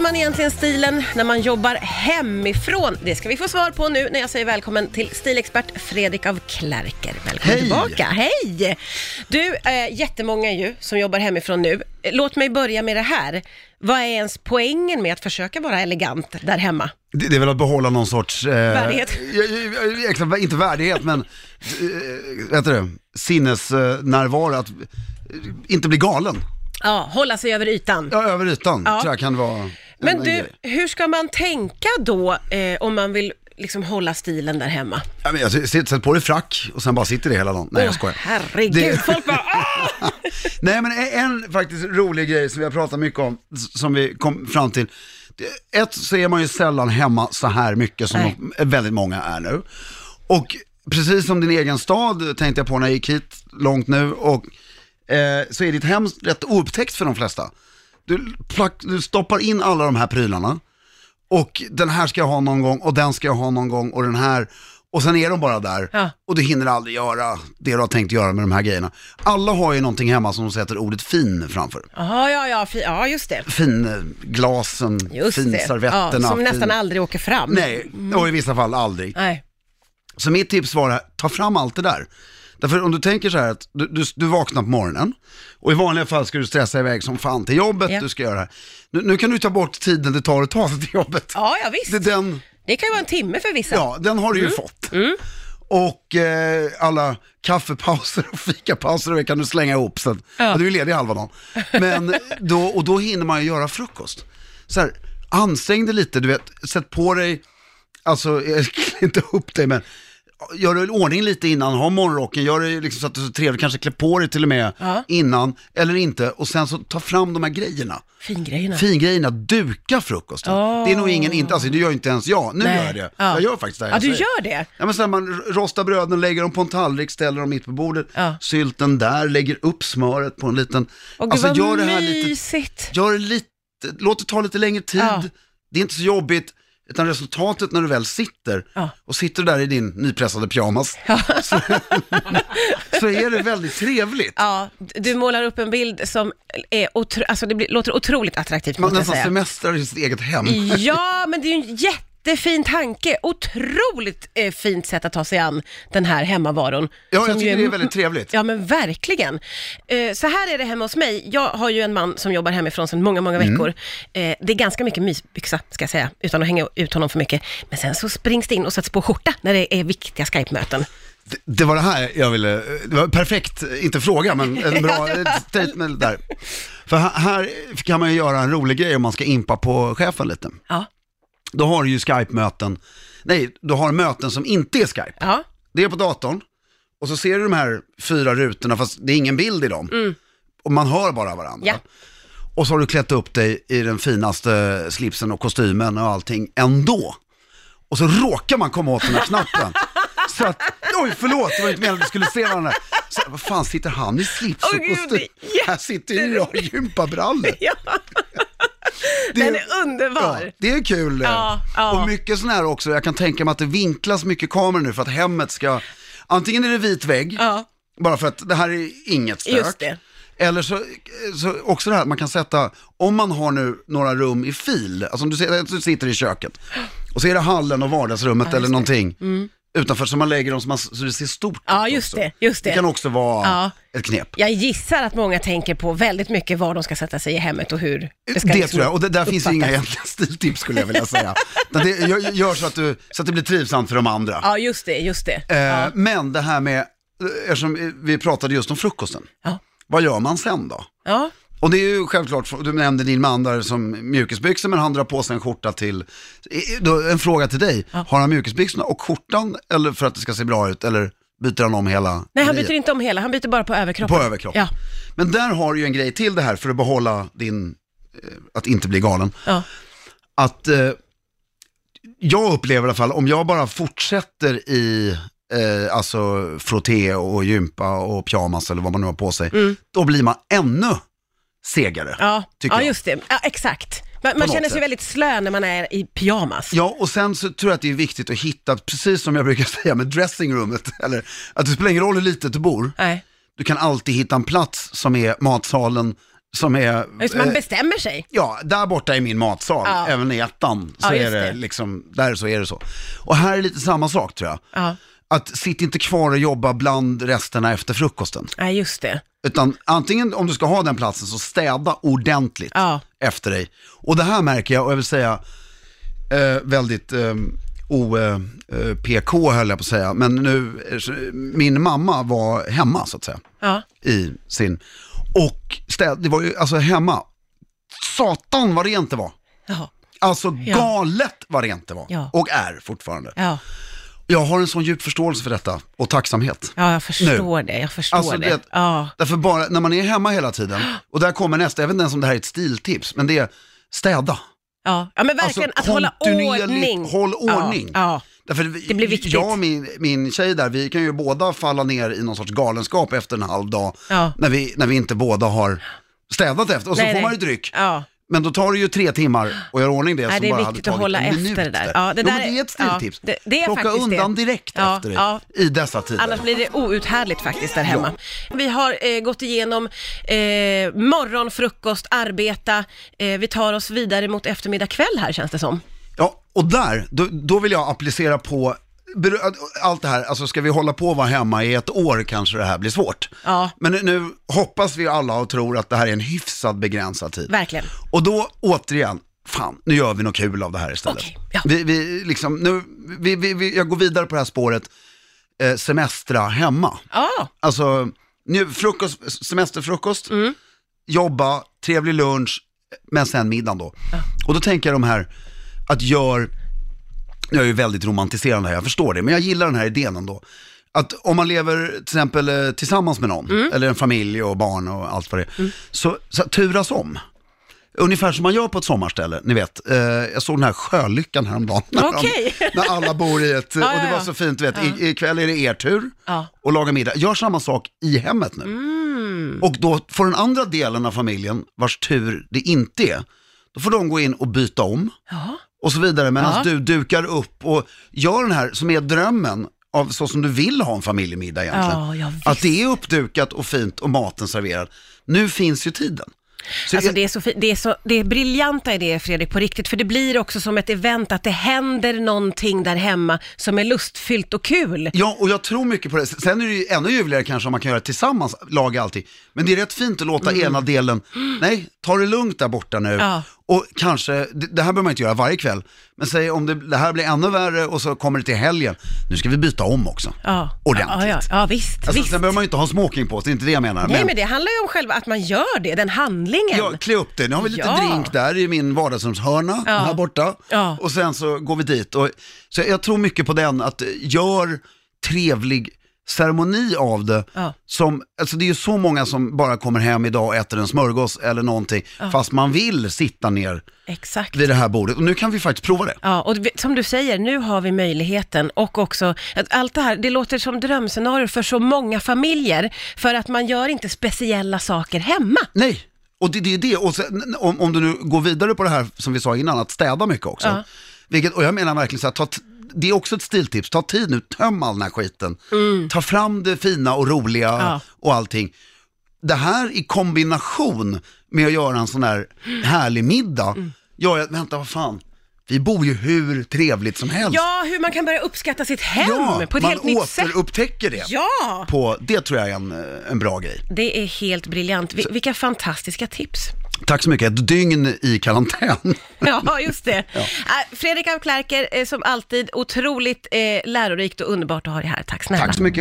håller man egentligen stilen när man jobbar hemifrån? Det ska vi få svar på nu när jag säger välkommen till stilexpert Fredrik av Klerker. Välkommen Hej! tillbaka. Hej! Du, eh, jättemånga ju som jobbar hemifrån nu. Låt mig börja med det här. Vad är ens poängen med att försöka vara elegant där hemma? Det, det är väl att behålla någon sorts... Eh, Värdighet. Egentligen, inte värdighet, men eh, heter det? sinnesnärvaro, att eh, inte bli galen. Ja, hålla sig över ytan. Ja, över ytan Ja. tror jag kan vara Men en du, grej. hur ska man tänka då eh, om man vill liksom hålla stilen där hemma? Ja, men jag, sätt, på dig frack och sen bara sitter det hela dagen. Nej, jag Åh, skojar. herregud, Det- folk bara ah! Nej, men en, faktiskt rolig grej som vi har pratat mycket om, som vi kom fram till. Ett så är man ju sällan hemma så här mycket som Nej. väldigt många är nu. Och precis som din egen stad tänkte jag på när jag gick hit långt nu och eh, så är ditt hem rätt oupptäckt för de flesta. Du, plack, du stoppar in alla de här prylarna och den här ska jag ha någon gång och den ska jag ha någon gång och den här och sen är de bara där Ja. och du hinner aldrig göra det du har tänkt göra med de här grejerna. Alla har ju någonting hemma som de sätter ordet fin framför. Ja, ja, ja, fi- ja, just det. Finglasen, Just finservetterna. Ja, som nästan fin... aldrig åker fram. Nej, och i vissa fall aldrig. Nej. Så mitt tips var ta fram allt det där. Därför om du tänker så här att du, du, du vaknar på morgonen och i vanliga fall ska du stressa iväg som fan till jobbet, Ja. du ska göra det här. Nu, nu kan du ta bort tiden det tar att ta sig till jobbet. Ja, ja visst. Det, den, Det kan ju vara en timme för vissa. ja, den har du Mm. ju fått. Och eh, alla kaffepauser och fikapauser och det kan du slänga ihop. Så att, Ja. ja. Du är ledig halva dagen. Men då, och då hinner man ju göra frukost. Så här, ansträng dig lite, du vet, sätt på dig, alltså jag klär inte upp dig men Gör det i ordning lite innan, ha morgonrocken, gör det liksom så att du är så trevlig, kanske klä på dig till och med Ja. innan, eller inte, och sen så ta fram de här grejerna. Fingrejerna. Fingrejerna, duka frukosten. Åh. Det är nog ingen, inte, alltså det gör inte ens jag, nu Nej. gör jag det. Ja. Jag gör faktiskt det här Ja, jag du säger. gör det? Ja men så här, man rostar bröden, lägger dem på en tallrik, ställer dem mitt på bordet, Ja. sylten där, lägger upp smöret på en liten, Åh gud alltså vad gör det här lite, mysigt. gör det lite, låt det ta lite längre tid, det är inte så jobbigt, utan resultatet när du väl sitter, Ja. och sitter där i din nypressade pyjamas, så, så är det väldigt trevligt. Ja, du målar upp en bild som är otro... alltså det blir, låter otroligt attraktivt Man nästan semestrar i sitt eget hem. Ja, men det är ju en jättefin tanke. Otroligt eh, fint sätt att ta sig an den här hemmavaron. Ja, som jag ju tycker det är väldigt trevligt. Ja, men verkligen. Eh, så här är det hemma hos mig. Jag har ju en man som jobbar hemifrån sedan många, många Mm. veckor. Eh, det är ganska mycket mysbyxa, ska jag säga, utan att hänga ut honom för mycket. Men sen så springs det in och sätts på skjorta när det är viktiga Skype-möten. Det, det var det här jag ville, det var perfekt, inte fråga men en bra statement där. För här, här kan man ju göra en rolig grej om man ska impa på chefen lite. Ja, Då har du ju Skype-möten, nej, du har möten som inte är Skype. ja, Det är på datorn och så ser du de här fyra rutorna fast det är ingen bild i dem. Och man hör bara varandra. Mm. Ja. Och så har du klätt upp dig i den finaste slipsen och kostymen och allting ändå. Och så råkar man komma åt den här knappen. Så att, oj förlåt, det var inte meningen att vi skulle se varandra. Så, vad fan sitter han i slips och gud, kostym? Här sitter ju jag i gympabrallor. ja. Det- Den är underbar. Ja, det är kul. Ja, ja. Och mycket sån här också, jag kan tänka mig att det vinklas mycket kameror nu för att hemmet ska, antingen är det vit vägg, bara för att det här är inget stök. just det. Eller så, så också det här att man kan sätta, om man har nu några rum i fil, alltså om du, du sitter i köket och så är det hallen och vardagsrummet eller det. Mm. Utanför så man lägger dem så, man, så det ser stort Ja, ut just också. det, just det. Det kan också vara Ja. ett knep. Jag gissar att många tänker på väldigt mycket var de ska sätta sig i hemmet och hur det Det, ska liksom tror jag, och det, där finns ju inga uppfattas. egentliga stiltips skulle jag vilja säga. Utan det, gör, gör så, att du, så att det blir trivsamt för de andra. Ja, just det, just det. Eh, Ja. Men det här med, eh, eftersom vi pratade just om frukosten, Ja. vad gör man sen då? ja, Och det är ju självklart, du nämnde din man där som mjukisbyxor men han drar på sig en skjorta till. En fråga till dig, har han mjukisbyxorna och skjortan eller för att det ska se bra ut eller byter han om hela Nej, han grejen? byter inte om hela, han byter bara på överkroppen. På överkroppen. Ja, Men där har du ju en grej till det här för att behålla din, eh, att inte bli galen. ja, Att eh, jag upplever i alla fall, om jag bara fortsätter i eh, alltså frotté och gympa och pyjamas eller vad man nu har på sig, då blir man ännu segare. Ja, ja just det. Ja, exakt. Man, man känner sig sätt. väldigt slö när man är i pyjamas. Ja, och sen så tror jag att det är viktigt att hitta, precis som jag brukar säga med dressingroomet, eller att det spelar ingen roll hur litet du bor, Nej. du kan alltid hitta en plats som är matsalen som är... Just man eh, bestämmer sig. Ja, där borta är min matsal, Ja. även i ettan. Så Ja, är det det. liksom, där så är det så. Och här är lite samma sak tror jag. Ja, Att sitt inte kvar och jobba bland resterna efter frukosten. Nej, just det. Utan antingen om du ska ha den platsen så städa ordentligt Ja. efter dig. Och det här märker jag och jag vill säga eh, väldigt eh, o, eh, höll jag på att säga. Men nu, eh, min mamma var hemma så att säga Ja. i sin, och städ, det var ju alltså hemma, satan vad rent det var. Ja. Alltså Ja. galet vad rent det var. Ja. Och är fortfarande. Ja. Jag har en sån djup förståelse för detta och tacksamhet. ja, jag förstår det. Jag förstår Alltså, det. det- Ja. Därför bara, när man är hemma hela tiden, och där kommer nästa, jag vet inte ens om det här är ett stiltips, men det är städa. Ja. ja, men verkligen att hålla Alltså, ordning. Håll ordning. Ja. ja. Därför Det blir viktigt. Jag och min, min tjej där, vi kan ju båda falla ner i någon sorts galenskap efter en halv dag, Ja. när, vi, när vi inte båda har städat efter. Och så Nej, får nej. man ju dryck. Ja. Men då tar det ju tre timmar att göra ordning det Nej, som det är bara viktigt hade att tagit hålla en minut efter det där. Ja, det jo, där men det är ett stiltips. ja, det- det är Plocka faktiskt undan det. direkt Ja, efter dig ja. i dessa tider. Annars blir det outhärdligt faktiskt där hemma. Vi har eh, gått igenom eh, morgon, frukost, arbeta. Eh, vi tar oss vidare mot eftermiddag, kväll här känns det som. Ja, och där, då, då vill jag applicera på allt det här, alltså ska vi hålla på att vara hemma i ett år kanske det här blir svårt. Ja. Men nu, hoppas vi alla och tror att det här är en hyfsad begränsad tid. Verkligen. Och då återigen, fan, nu gör vi något kul av det här istället. Okej, ja. vi, vi, liksom, nu, vi, vi, vi, jag går vidare på det här spåret, eh, semestra hemma. Ja, Alltså, nu, frukost, semesterfrukost, Mm. jobba, trevlig lunch, men sen middagen då. Och då tänker jag de här, att gör, jag är ju väldigt romantiserande här, jag förstår det, men jag gillar den här idén ändå. Att om man lever till exempel eh, tillsammans med någon, Mm. eller en familj och barn och allt vad det är, så, så turas om. Ungefär som man gör på ett sommarställe, ni vet. Eh, jag såg den här Sjölyckan häromdagen. När, de- Okej. när alla bor i ett, Ja, och det ja, var ja. så fint, du vet. I, ikväll är det er tur Ja. och laga middag. Gör samma sak i hemmet nu. Mm. Och då får den andra delen av familjen, vars tur det inte är, då får de gå in och byta om ja. Och så vidare medan Ja. du dukar upp och gör den här som är drömmen av så som du vill ha en familjemiddag egentligen. Ja, att det är uppdukat och fint och maten serverad. Nu finns ju tiden. Så Alltså det är, så, det, är så, det är briljanta idéer Fredrik, på riktigt, för det blir också som ett event, att det händer någonting där hemma som är lustfyllt och kul. Ja, och jag tror mycket på det. Sen är det ju ännu ljuvligare kanske om man kan göra det tillsammans, laga allting. Men det är rätt fint att låta ena delen, nej, ta det lugnt där borta nu. Mm. Ja. Och kanske, det, här behöver man inte göra varje kväll, men säg om det, det här blir ännu värre och så kommer det till helgen, nu ska vi byta om också. Ja, Ordentligt. Ja, ja, ja visst. Alltså, visst. Sen behöver man ju inte ha smoking på sig, det är inte det jag menar. Nej, men det handlar ju om själva att man gör det, den handlingen. Ja, klä upp det. Nu har vi lite Ja. drink där i min vardagsrumshörna Ja. här borta. Ja. Och sen så går vi dit. Och, så jag tror mycket på den, att gör trevlig ceremoni av det. Ja. Som, alltså det är ju så många som bara kommer hem idag och äter en smörgås eller någonting, fast man vill sitta ner Exakt. vid det här bordet. Och nu kan vi faktiskt prova det. Ja, och som du säger, nu har vi möjligheten och också att allt det här, det låter som drömscenarier för så många familjer, för att man gör inte speciella saker hemma. Nej, och det, det är det. Och sen, om, om du nu går vidare på det här som vi sa innan, att städa mycket också. Ja. Vilket, och jag menar verkligen så här, ta, det är också ett stiltips, ta tid nu, töm all den här skiten. Ta fram det fina och roliga Mm. Ja. och allting. Det här i kombination med att göra en sån här härlig middag, Mm. gör att, vänta vad fan, vi bor ju hur trevligt som helst. Ja, hur man kan börja uppskatta sitt hem Ja, på ett man helt nytt sätt. återupptäcker det. Ja, På, det tror jag är en, en bra grej. det är helt briljant. Vi- Vilka fantastiska tips. Tack så mycket, ett dygn i karantän. Ja, just det. Äh, Fredrik af Klerker, som alltid, otroligt eh, lärorikt och underbart att ha dig här. Tack snälla. Tack så mycket.